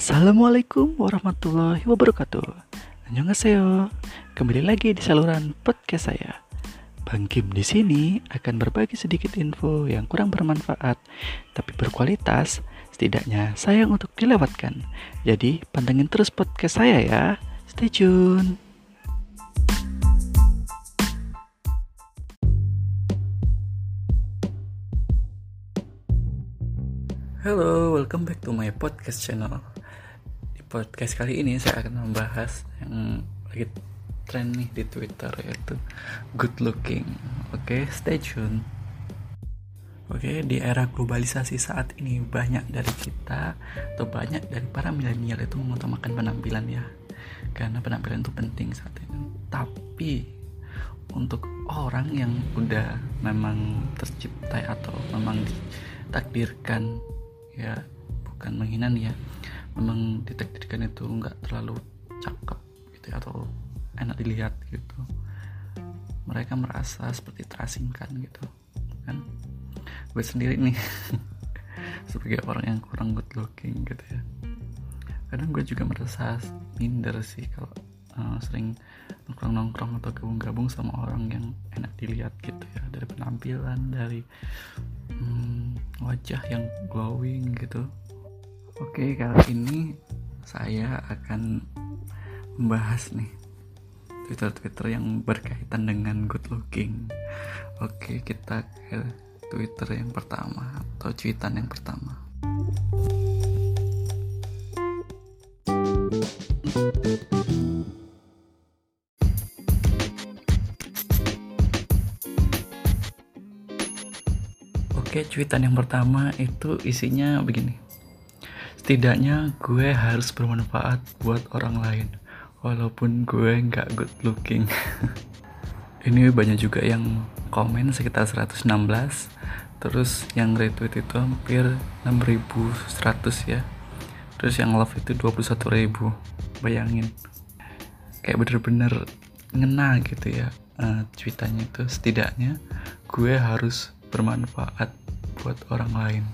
Assalamualaikum warahmatullahi wabarakatuh. Annyeonghaseyo. Kembali lagi di saluran podcast saya. Bang Kim di sini akan berbagi sedikit info yang kurang bermanfaat tapi berkualitas, setidaknya sayang untuk dilewatkan. Jadi, pantengin terus podcast saya ya. Stay tune. Halo, welcome back to my podcast channel. Podcast kali ini saya akan membahas yang lagi tren nih di Twitter yaitu good looking. Oke, stay tune. Oke, di era globalisasi saat ini banyak dari kita atau banyak dari para milenial itu mengutamakan penampilan ya. Karena penampilan itu penting saat ini. Tapi untuk orang yang udah memang tercipta atau memang ditakdirkan ya bukan menghina ya memang ditakdirkan itu nggak terlalu cakep gitu ya, atau enak dilihat gitu. Mereka merasa seperti terasingkan gitu kan? Gue sendiri nih sebagai orang yang kurang good looking gitu ya. Kadang gue juga merasa minder sih kalau uh, sering nongkrong-nongkrong atau gabung-gabung sama orang yang enak dilihat gitu ya. Dari penampilan dari hmm, wajah yang glowing gitu oke kali ini saya akan membahas nih Twitter-Twitter yang berkaitan dengan good looking oke kita ke Twitter yang pertama atau cuitan yang pertama Oke, cuitan yang pertama itu isinya begini. Setidaknya gue harus bermanfaat buat orang lain, walaupun gue nggak good looking. Ini banyak juga yang komen sekitar 116, terus yang retweet itu hampir 6100 ya. Terus yang love itu 21.000. Bayangin. Kayak bener-bener ngena gitu ya uh, cuitannya itu setidaknya gue harus bermanfaat buat orang lain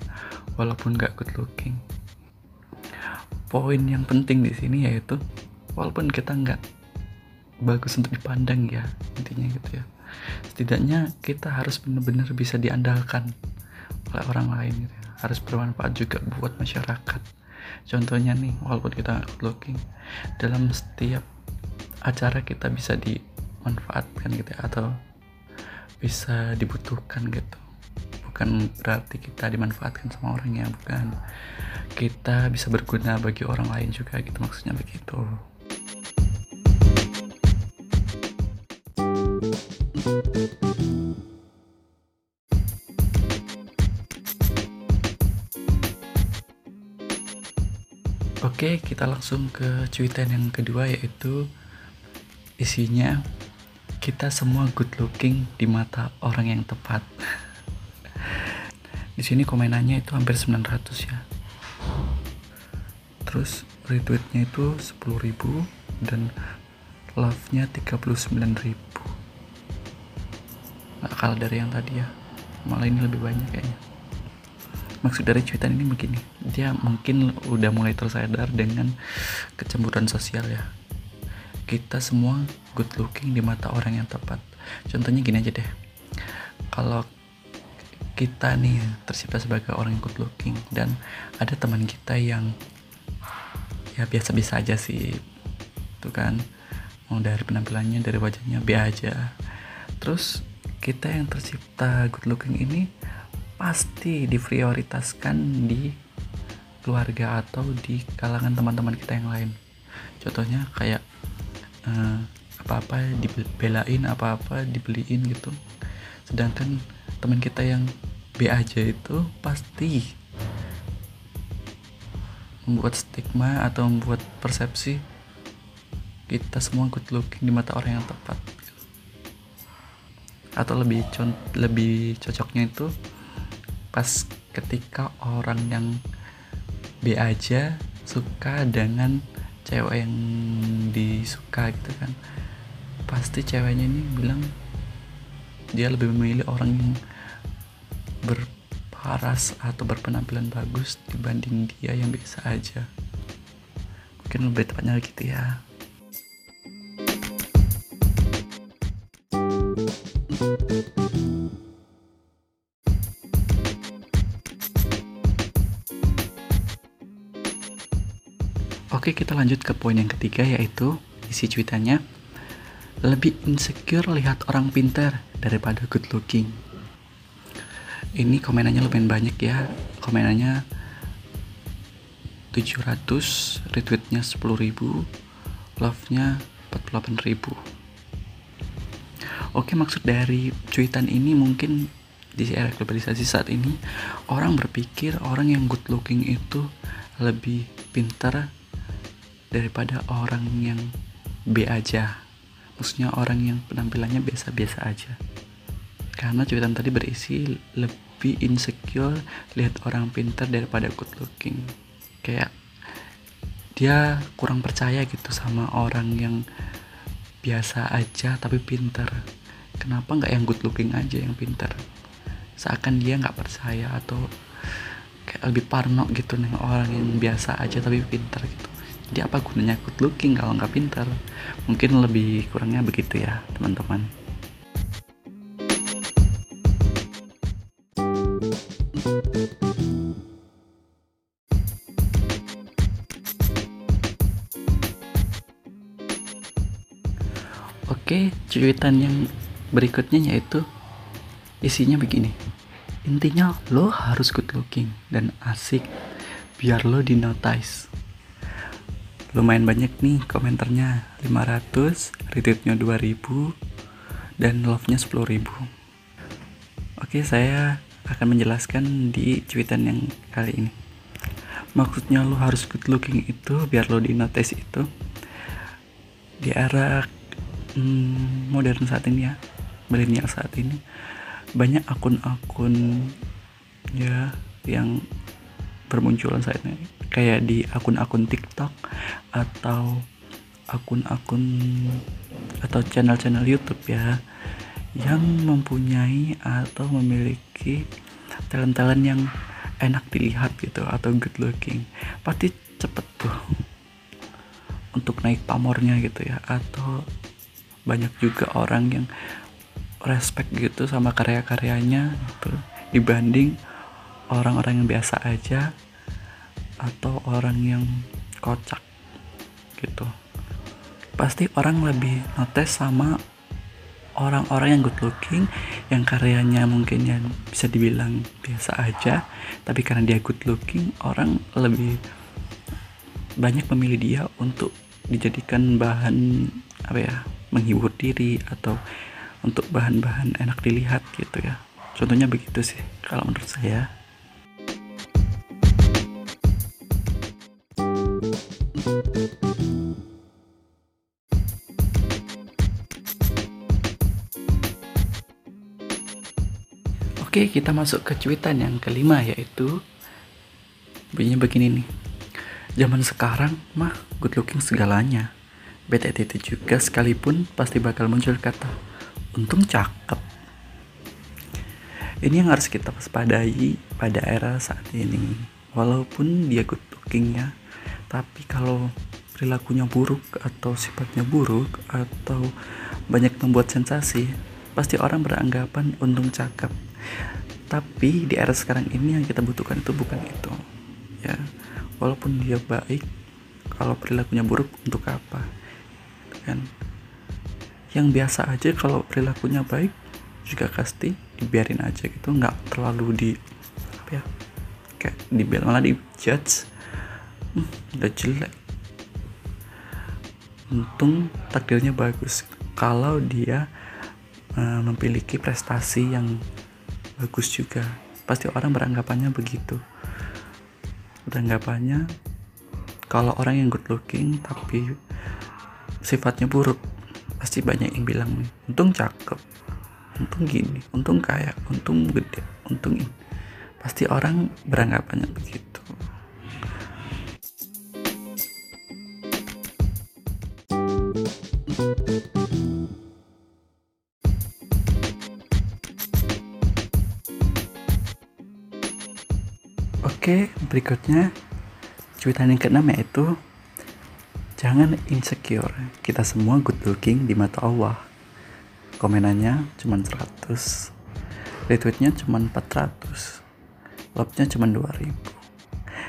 walaupun gak good looking poin yang penting di sini yaitu walaupun kita nggak bagus untuk dipandang ya intinya gitu ya. Setidaknya kita harus benar-benar bisa diandalkan oleh orang lain gitu ya. harus bermanfaat juga buat masyarakat. Contohnya nih walaupun kita good looking dalam setiap acara kita bisa dimanfaatkan gitu ya, atau bisa dibutuhkan gitu bukan berarti kita dimanfaatkan sama orangnya bukan kita bisa berguna bagi orang lain juga gitu maksudnya begitu Oke, kita langsung ke cuitan yang kedua yaitu isinya kita semua good looking di mata orang yang tepat. di sini komenannya itu hampir 900 ya. Terus retweetnya itu 10.000 dan love-nya 39.000. Gak kalah dari yang tadi ya. Malah ini lebih banyak kayaknya maksud dari cuitan ini begini dia mungkin udah mulai tersadar dengan kecemburuan sosial ya kita semua good looking di mata orang yang tepat contohnya gini aja deh kalau kita nih tercipta sebagai orang yang good looking dan ada teman kita yang ya biasa-biasa aja sih tuh kan. Mau dari penampilannya dari wajahnya biasa aja. Terus kita yang tercipta good looking ini pasti diprioritaskan di keluarga atau di kalangan teman-teman kita yang lain. Contohnya kayak uh, apa-apa dibelain apa-apa dibeliin gitu. Sedangkan teman kita yang B aja itu pasti membuat stigma atau membuat persepsi kita semua good looking di mata orang yang tepat. Atau lebih lebih cocoknya itu pas ketika orang yang B aja suka dengan cewek yang disuka gitu kan. Pasti ceweknya ini bilang dia lebih memilih orang yang berparas atau berpenampilan bagus dibanding dia yang biasa aja. Mungkin lebih tepatnya gitu ya. Oke kita lanjut ke poin yang ketiga yaitu isi cuitannya lebih insecure lihat orang pintar daripada good looking. Ini komenannya lumayan banyak ya. Komenannya 700 retweetnya 10.000 love nya 48.000 oke maksud dari cuitan ini mungkin di era globalisasi saat ini orang berpikir orang yang good looking itu lebih pintar daripada orang yang B aja maksudnya orang yang penampilannya biasa-biasa aja. Karena cuitan tadi berisi lebih insecure lihat orang pintar daripada good looking. Kayak dia kurang percaya gitu sama orang yang biasa aja tapi pintar. Kenapa nggak yang good looking aja yang pintar? Seakan dia nggak percaya atau kayak lebih parno gitu nih orang yang biasa aja tapi pintar gitu jadi apa gunanya good looking kalau nggak pintar mungkin lebih kurangnya begitu ya teman-teman. Oke, cuitan yang berikutnya yaitu isinya begini. Intinya lo harus good looking dan asik. Biar lo di notice lumayan banyak nih komentarnya. 500 retweetnya 2000 dan love nya 10000 oke saya akan menjelaskan di cuitan yang kali ini. Maksudnya lo harus good looking itu biar lo di notice itu. Di era hmm, modern saat ini ya milenial saat ini banyak akun-akun ya yang bermunculan saat ini. Kayak di akun-akun TikTok atau akun-akun atau channel-channel YouTube ya yang mempunyai atau memiliki talent-talent yang enak dilihat gitu atau good looking. Pasti cepet tuh untuk naik pamornya gitu ya. Atau banyak juga orang yang respect gitu sama karya-karyanya gitu. Dibanding orang-orang yang biasa aja atau orang yang kocak gitu. Pasti orang lebih notice sama orang-orang yang good looking yang karyanya mungkin yang bisa dibilang biasa aja tapi karena dia good looking orang lebih banyak memilih dia untuk dijadikan bahan apa ya menghibur diri atau untuk bahan-bahan enak dilihat gitu ya. Contohnya begitu sih kalau menurut saya Oke, kita masuk ke cuitan yang kelima yaitu bunyinya begini nih. Zaman sekarang mah good looking segalanya. BTT juga sekalipun pasti bakal muncul kata untung cakep. Ini yang harus kita waspadai pada era saat ini. Walaupun dia good lookingnya, tapi kalau perilakunya buruk atau sifatnya buruk atau banyak membuat sensasi, pasti orang beranggapan untung cakep. Tapi di era sekarang ini yang kita butuhkan itu bukan itu ya. Walaupun dia baik kalau perilakunya buruk untuk apa? Kan? Yang biasa aja kalau perilakunya baik juga pasti dibiarin aja gitu. Nggak terlalu di apa ya kayak dibiar malah di judge hmm, udah jelek. Untung takdirnya bagus. Kalau dia uh, memiliki prestasi yang bagus juga. Pasti orang beranggapannya begitu. Beranggapannya kalau orang yang good looking tapi sifatnya buruk pasti banyak yang bilang untung cakep untung gini untung kaya untung gede untung ini. Pasti orang beranggapannya begitu berikutnya cuitan yang keenam yaitu Jangan insecure, kita semua good looking di mata Allah. Komenannya cuma 100, retweetnya cuma 400, love-nya cuma 2000.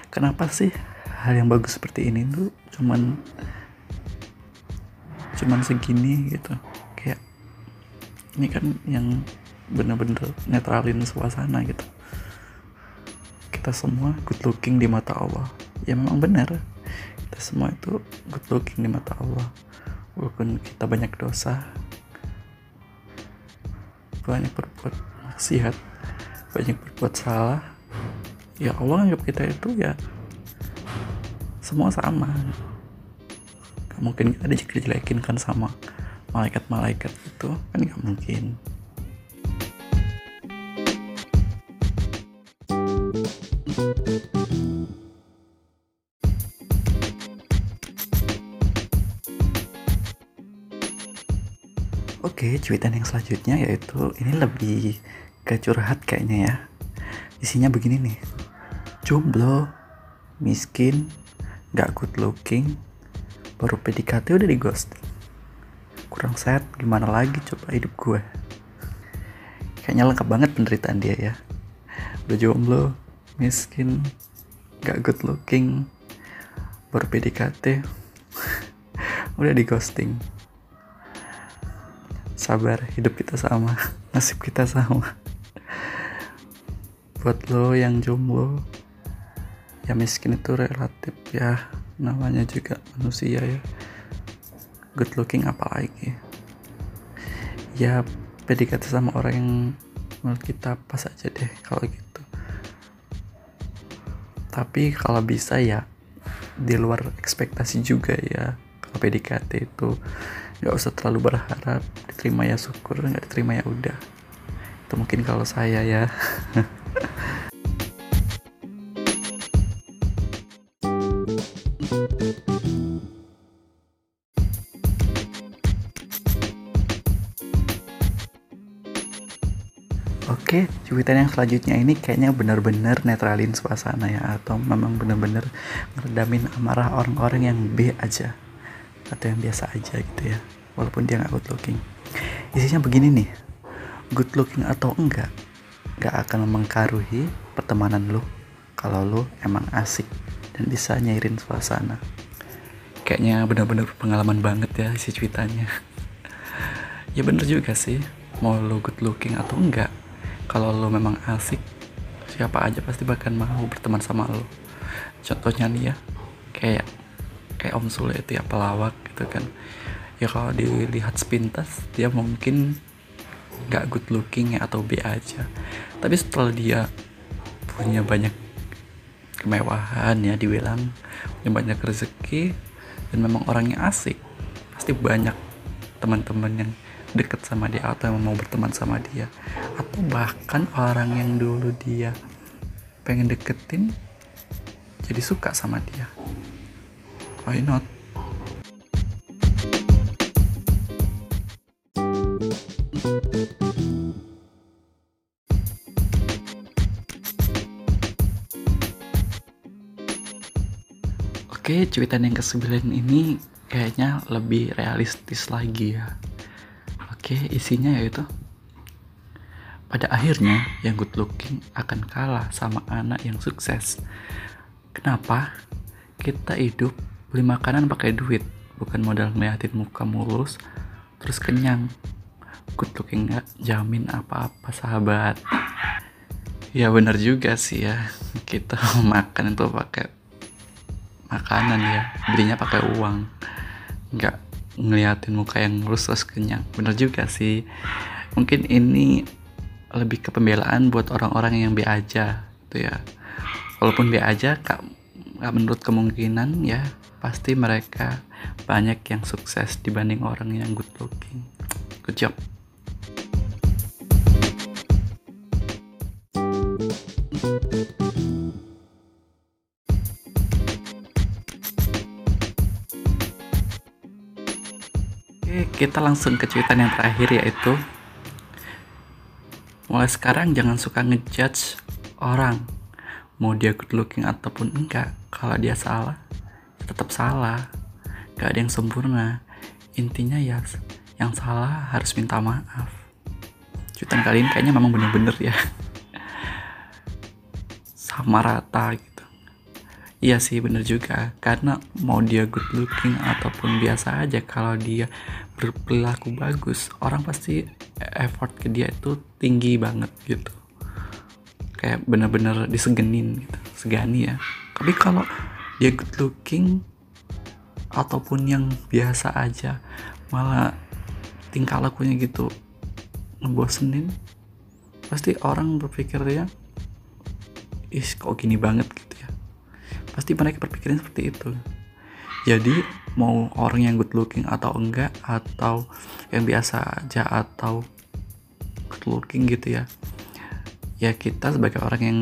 Kenapa sih hal yang bagus seperti ini tuh cuman cuman segini gitu? Kayak ini kan yang bener-bener netralin suasana gitu kita semua good looking di mata Allah. Ya memang benar. Kita semua itu good looking di mata Allah. Walaupun kita banyak dosa banyak berbuat maksiat banyak berbuat salah ya Allah anggap kita itu ya semua sama. Gak mungkin kita dijelek-jelekin kan sama malaikat-malaikat itu kan gak mungkin Oke, cuitan yang selanjutnya yaitu ini lebih ke curhat kayaknya ya. Isinya begini nih. Jomblo, miskin, gak good looking, baru PDKT udah di ghost. Kurang sehat, gimana lagi coba hidup gue. Kayaknya lengkap banget penderitaan dia ya. Udah jomblo, miskin, gak good looking, baru PDKT, udah di ghosting sabar hidup kita sama nasib kita sama. Buat lo yang jomblo ya miskin itu relatif ya namanya juga manusia ya. Good looking apalagi. Ya PDKT sama orang yang menurut kita pas aja deh kalau gitu. Tapi kalau bisa ya di luar ekspektasi juga ya kalau PDKT itu nggak usah terlalu berharap. Diterima ya syukur nggak diterima ya udah. Itu mungkin kalau saya ya. Oke, cuitan yang selanjutnya ini kayaknya benar-benar netralin suasana ya atau memang benar-benar ngeredamin amarah orang-orang yang B aja atau yang biasa aja gitu ya. Walaupun dia nggak good looking. Isinya begini nih. Good looking atau enggak nggak akan mempengaruhi pertemanan lo kalau lo emang asik dan bisa nyairin suasana. Kayaknya benar-benar pengalaman banget ya isi cuitannya ya bener juga sih mau lo good looking atau enggak kalau lo memang asik siapa aja pasti bakal mau berteman sama lo contohnya nih ya kayak kayak Om Sule itu ya pelawak gitu kan. Ya kalau dilihat sepintas dia mungkin nggak good looking ya atau B aja. Tapi setelah dia punya banyak kemewahan ya dibilang punya banyak rezeki dan memang orangnya asik pasti banyak teman-teman yang deket sama dia atau yang mau berteman sama dia. Atau bahkan orang yang dulu dia pengen deketin jadi suka sama dia why not Oke, cuitan yang ke-9 ini kayaknya lebih realistis lagi ya. Oke, isinya yaitu pada akhirnya yang good looking akan kalah sama anak yang sukses. Kenapa? Kita hidup beli makanan pakai duit, bukan modal ngeliatin muka mulus terus kenyang. Good looking nggak jamin apa-apa sahabat. Ya benar juga sih ya. Kita makan itu pakai makanan ya belinya pakai uang nggak ngeliatin muka yang lurus terus kenyang bener juga sih mungkin ini lebih ke pembelaan buat orang-orang yang B aja gitu ya walaupun B aja kak, kak menurut kemungkinan ya pasti mereka banyak yang sukses dibanding orang yang good looking. Good job. Kita langsung ke cuitan yang terakhir yaitu mulai sekarang jangan suka ngejudge orang. Mau dia good looking ataupun enggak kalau dia salah tetap salah. Gak ada yang sempurna. Intinya ya yang salah harus minta maaf. Cuitan kali ini kayaknya memang bener-bener ya. Sama rata gitu. Iya sih bener juga. Karena mau dia good looking ataupun biasa aja kalau dia berperilaku bagus orang pasti effort ke dia itu tinggi banget gitu. Kayak bener-bener disegenin gitu segani ya. Tapi kalau dia good looking ataupun yang biasa aja. Malah tingkah lakunya gitu ngebosenin. Pasti orang berpikir ya is kok gini banget gitu ya. Pasti mereka berpikirin seperti itu. Jadi mau orang yang good looking atau enggak atau yang biasa aja atau good looking gitu ya ya kita sebagai orang yang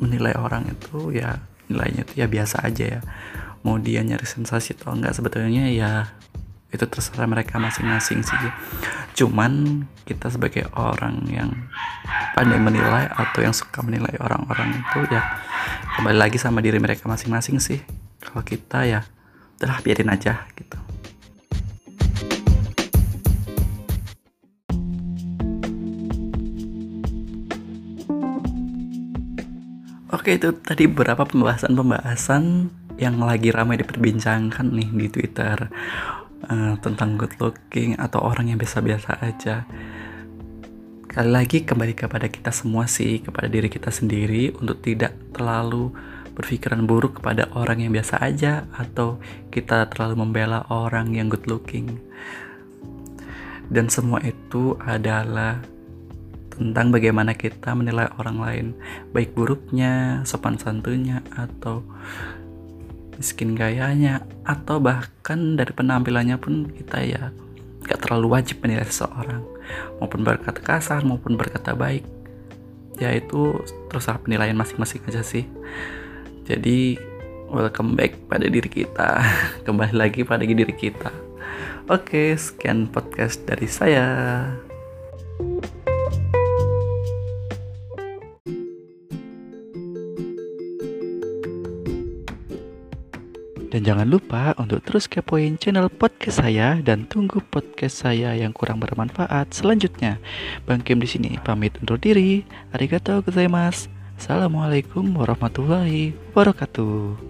menilai orang itu ya nilainya itu ya biasa aja ya. Mau dia nyari sensasi atau enggak sebetulnya ya itu terserah mereka masing-masing sih. Cuman kita sebagai orang yang pandai menilai atau yang suka menilai orang-orang itu ya kembali lagi sama diri mereka masing-masing sih. Kalau kita ya udah biarin aja gitu Oke itu tadi beberapa pembahasan-pembahasan yang lagi ramai diperbincangkan nih di Twitter uh, tentang good looking atau orang yang biasa-biasa aja. Kali lagi kembali kepada kita semua sih, kepada diri kita sendiri untuk tidak terlalu berpikiran buruk kepada orang yang biasa aja atau kita terlalu membela orang yang good looking. Dan semua itu adalah tentang bagaimana kita menilai orang lain, baik buruknya, sopan santunnya, atau miskin gayanya, atau bahkan dari penampilannya pun kita ya gak terlalu wajib menilai seseorang, maupun berkata kasar maupun berkata baik. Ya itu terserah penilaian masing-masing aja sih. Jadi welcome back pada diri kita, kembali lagi pada diri kita. Oke, sekian podcast dari saya. Dan jangan lupa untuk terus kepoin channel podcast saya dan tunggu podcast saya yang kurang bermanfaat selanjutnya. Bang Kim di sini pamit undur diri. Arigatou gozaimasu. Assalamualaikum warahmatullahi wabarakatuh.